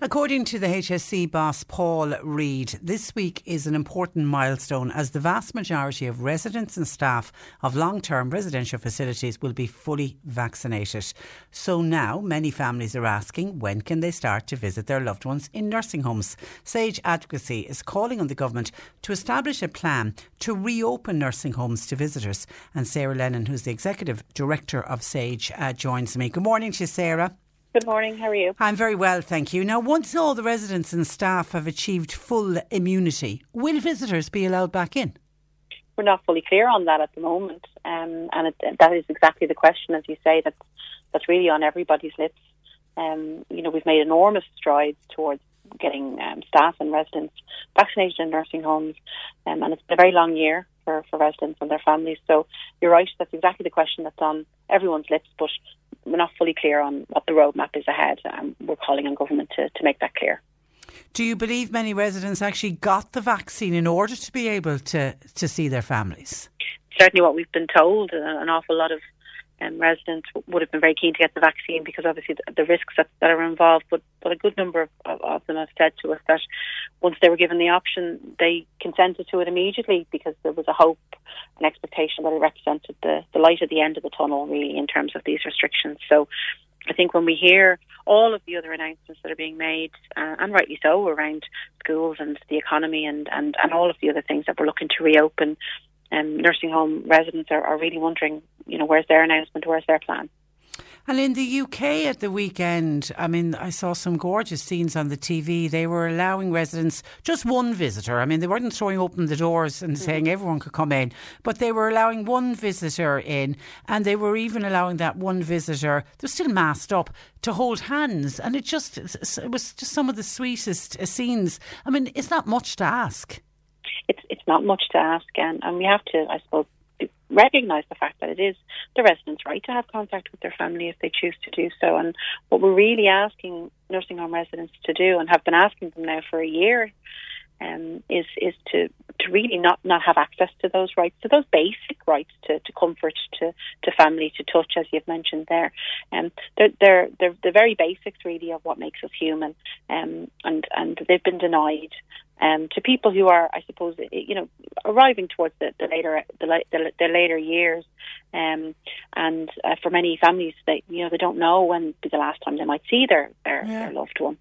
According to the HSE boss Paul Reid, this week is an important milestone as the vast majority of residents and staff of long term residential facilities will be fully vaccinated. So now many families are asking when can they start to visit their loved ones in nursing homes. Sage Advocacy is calling on the government to establish a plan to reopen nursing homes to visitors. And Sarah Lennon, who's the executive director of Sage, uh, joins me. Good morning to you, Sarah. Good morning. How are you? I'm very well, thank you. Now, once all the residents and staff have achieved full immunity, will visitors be allowed back in? We're not fully clear on that at the moment, um, and it, that is exactly the question, as you say, that's that's really on everybody's lips. Um, you know, we've made enormous strides towards getting um, staff and residents vaccinated in nursing homes, um, and it's been a very long year for, for residents and their families. So you're right, that's exactly the question that's on everyone's lips, but we're not fully clear on what the roadmap is ahead, and we're calling on government to, to make that clear. Do you believe many residents actually got the vaccine in order to be able to, to see their families? Certainly, what we've been told, uh, an awful lot of um, residents would have been very keen to get the vaccine because obviously the, the risks that, that, are involved. But, but a good number of, of, of, them have said to us that once they were given the option, they consented to it immediately because there was a hope, an expectation that it represented the, the light at the end of the tunnel, really, in terms of these restrictions. So I think when we hear all of the other announcements that are being made, uh, and rightly so, around schools and the economy and, and, and all of the other things that we're looking to reopen, um, nursing home residents are, are really wondering, you know, where's their announcement, where's their plan? And in the UK at the weekend, I mean, I saw some gorgeous scenes on the TV. They were allowing residents, just one visitor. I mean, they weren't throwing open the doors and mm-hmm. saying everyone could come in, but they were allowing one visitor in. And they were even allowing that one visitor, they're still masked up, to hold hands. And it just, it was just some of the sweetest scenes. I mean, it's not much to ask it's it's not much to ask, and, and we have to, I suppose, recognise the fact that it is the residents' right to have contact with their family if they choose to do so. And what we're really asking nursing home residents to do, and have been asking them now for a year, um, is is to to really not not have access to those rights, to those basic rights to, to comfort, to, to family, to touch, as you've mentioned there. Um, they're, they're they're the very basics really of what makes us human, um, and and they've been denied um, to people who are, I suppose, you know, arriving towards the, the later the, the, the, later years, um, and uh, for many families, they you know they don't know when be the last time they might see their their, yeah. their loved one.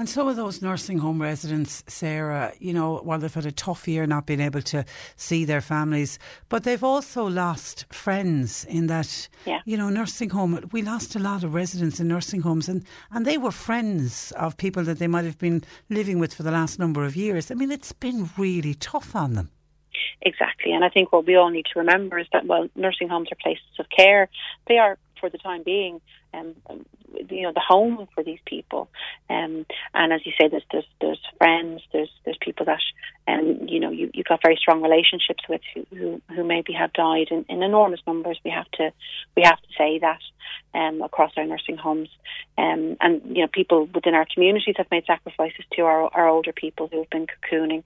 And some of those nursing home residents, Sarah, you know, while they've had a tough year not being able to see their families, but they've also lost friends in that, yeah. you know, nursing home. We lost a lot of residents in nursing homes and, and they were friends of people that they might have been living with for the last number of years. I mean, it's been really tough on them. Exactly. And I think what we all need to remember is that, well, nursing homes are places of care. They are, for the time being, um, you know the home for these people. Um, and as you say, there's there's there's friends, there's there's people that um, you know you you've got very strong relationships with who who, who maybe have died in, in enormous numbers. We have to we have to say that um, across our nursing homes. Um, and you know people within our communities have made sacrifices to our our older people who have been cocooning.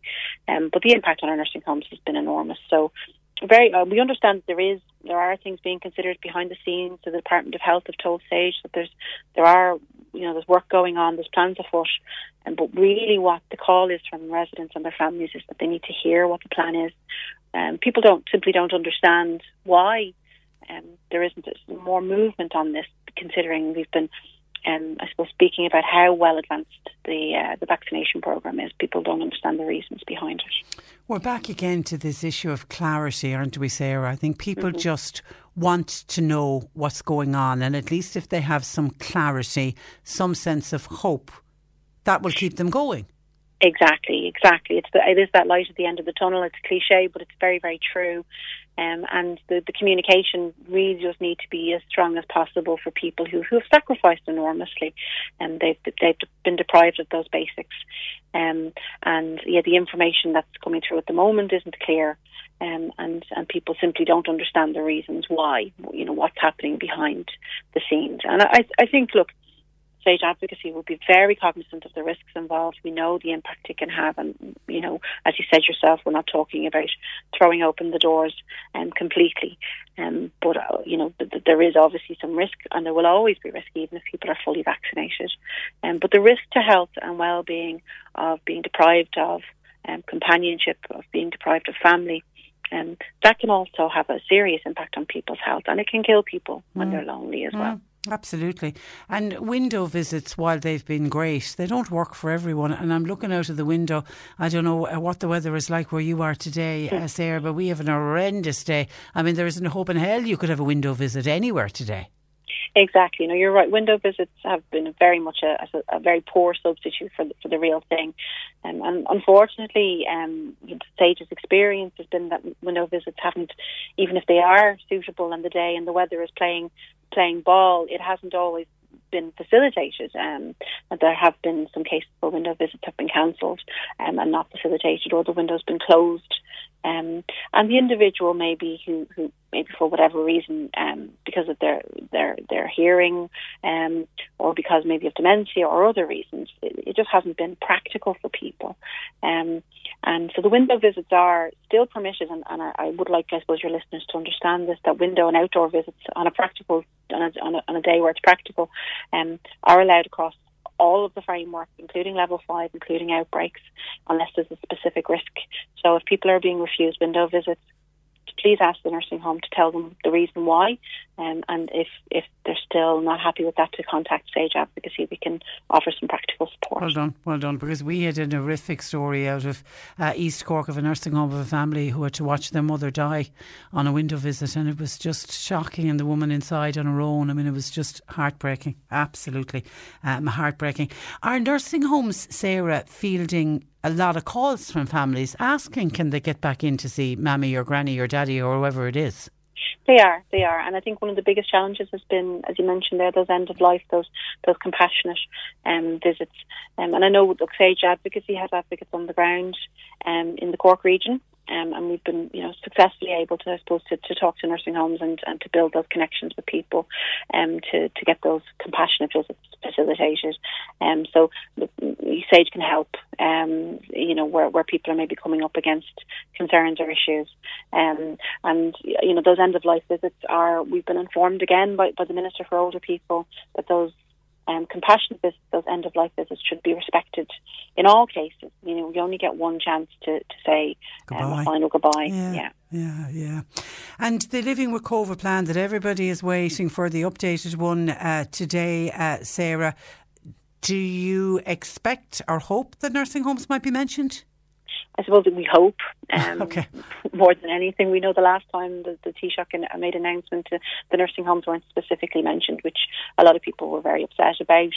Um, but the impact on our nursing homes has been enormous. So very uh, we understand there is there are things being considered behind the scenes. So the Department of Health have told Sage that there's there are you know there's work going on, there's plans afoot, and but really what the call is from residents and their families is that they need to hear what the plan is. Um, people don't simply don't understand why um, there isn't more movement on this, considering we've been um, I suppose, speaking about how well advanced the uh, the vaccination program is. People don't understand the reasons behind it. We're back again to this issue of clarity, aren't we, Sarah? I think people mm-hmm. just want to know what's going on, and at least if they have some clarity, some sense of hope, that will keep them going. Exactly, exactly. It's the, it is that light at the end of the tunnel. It's cliche, but it's very, very true. Um, and the, the communication really does need to be as strong as possible for people who, who have sacrificed enormously and they've, they've been deprived of those basics. Um, and yeah, the information that's coming through at the moment isn't clear. Um, and and people simply don't understand the reasons why, you know, what's happening behind the scenes. And I I think, look, Sage Advocacy will be very cognizant of the risks involved. We know the impact it can have, and you know, as you said yourself, we're not talking about throwing open the doors um, completely. Um, but uh, you know, th- th- there is obviously some risk, and there will always be risk, even if people are fully vaccinated. Um, but the risk to health and well-being of being deprived of um, companionship, of being deprived of family, um, that can also have a serious impact on people's health, and it can kill people when mm. they're lonely as mm. well. Absolutely. And window visits, while they've been great, they don't work for everyone. And I'm looking out of the window. I don't know uh, what the weather is like where you are today, uh, Sarah, but we have an horrendous day. I mean, there isn't a hope in hell you could have a window visit anywhere today. Exactly. No, you're right. Window visits have been very much a, a, a very poor substitute for the, for the real thing, um, and unfortunately, um, Sage's experience has been that window visits haven't, even if they are suitable on the day and the weather is playing playing ball, it hasn't always been facilitated. Um, there have been some cases where window visits have been cancelled um, and not facilitated, or the window's been closed. Um, and the individual maybe who, who maybe for whatever reason, um, because of their their their hearing, um, or because maybe of dementia or other reasons, it, it just hasn't been practical for people. Um, and so the window visits are still permitted, and, and I, I, would like, I suppose, your listeners to understand this: that window and outdoor visits on a practical on a, on a, on a day where it's practical, um, are allowed across all of the framework, including level five, including outbreaks, unless there's a specific risk. So if people are being refused window visits, please ask the nursing home to tell them the reason why. Um, and if, if they're still not happy with that, to contact Sage Advocacy. We can offer some practical support. Well done, well done. Because we had a horrific story out of uh, East Cork of a nursing home of a family who had to watch their mother die on a window visit, and it was just shocking. And the woman inside on her own. I mean, it was just heartbreaking. Absolutely um, heartbreaking. Are nursing homes, Sarah, fielding a lot of calls from families asking can they get back in to see mammy or granny or daddy or whoever it is? They are, they are, and I think one of the biggest challenges has been, as you mentioned there, those end of life, those those compassionate um, visits. Um, and I know look, Sage Advocacy has advocates on the ground um, in the Cork region, um, and we've been, you know, successfully able to, I suppose, to, to talk to nursing homes and, and to build those connections with people, um, to, to get those compassionate visits facilitated. Um, so Sage can help, um, you know, where, where people are maybe coming up against concerns or issues. Um, and, you know, those end of life visits are, we've been informed again by, by the Minister for Older People that those um, compassionate visits, those end of life visits, should be respected in all cases. You know, we only get one chance to, to say um, a final goodbye. Yeah, yeah. Yeah, yeah. And the Living with COVID plan that everybody is waiting for, the updated one uh, today, uh, Sarah. Do you expect or hope that nursing homes might be mentioned? I suppose we hope um, okay. more than anything. We know the last time the, the Taoiseach made an announcement, to, the nursing homes weren't specifically mentioned, which a lot of people were very upset about.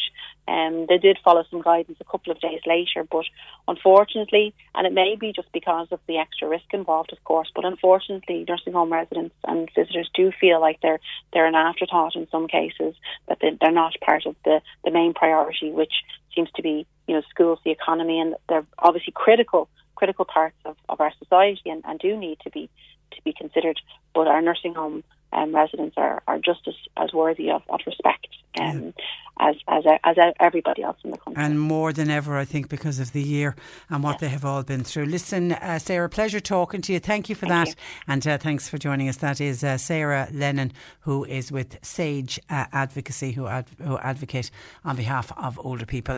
Um, they did follow some guidance a couple of days later, but unfortunately, and it may be just because of the extra risk involved, of course, but unfortunately, nursing home residents and visitors do feel like they're they're an afterthought in some cases, that they, they're not part of the, the main priority, which seems to be you know schools, the economy, and they're obviously critical critical parts of, of our society and, and do need to be to be considered. But our nursing home um, residents are, are just as, as worthy of, of respect um, yeah. as, as as everybody else in the country. And more than ever, I think, because of the year and what they have all been through. Listen, uh, Sarah, pleasure talking to you. Thank you for Thank that. You. And uh, thanks for joining us. That is uh, Sarah Lennon, who is with Sage uh, Advocacy, who, ad- who advocate on behalf of older people.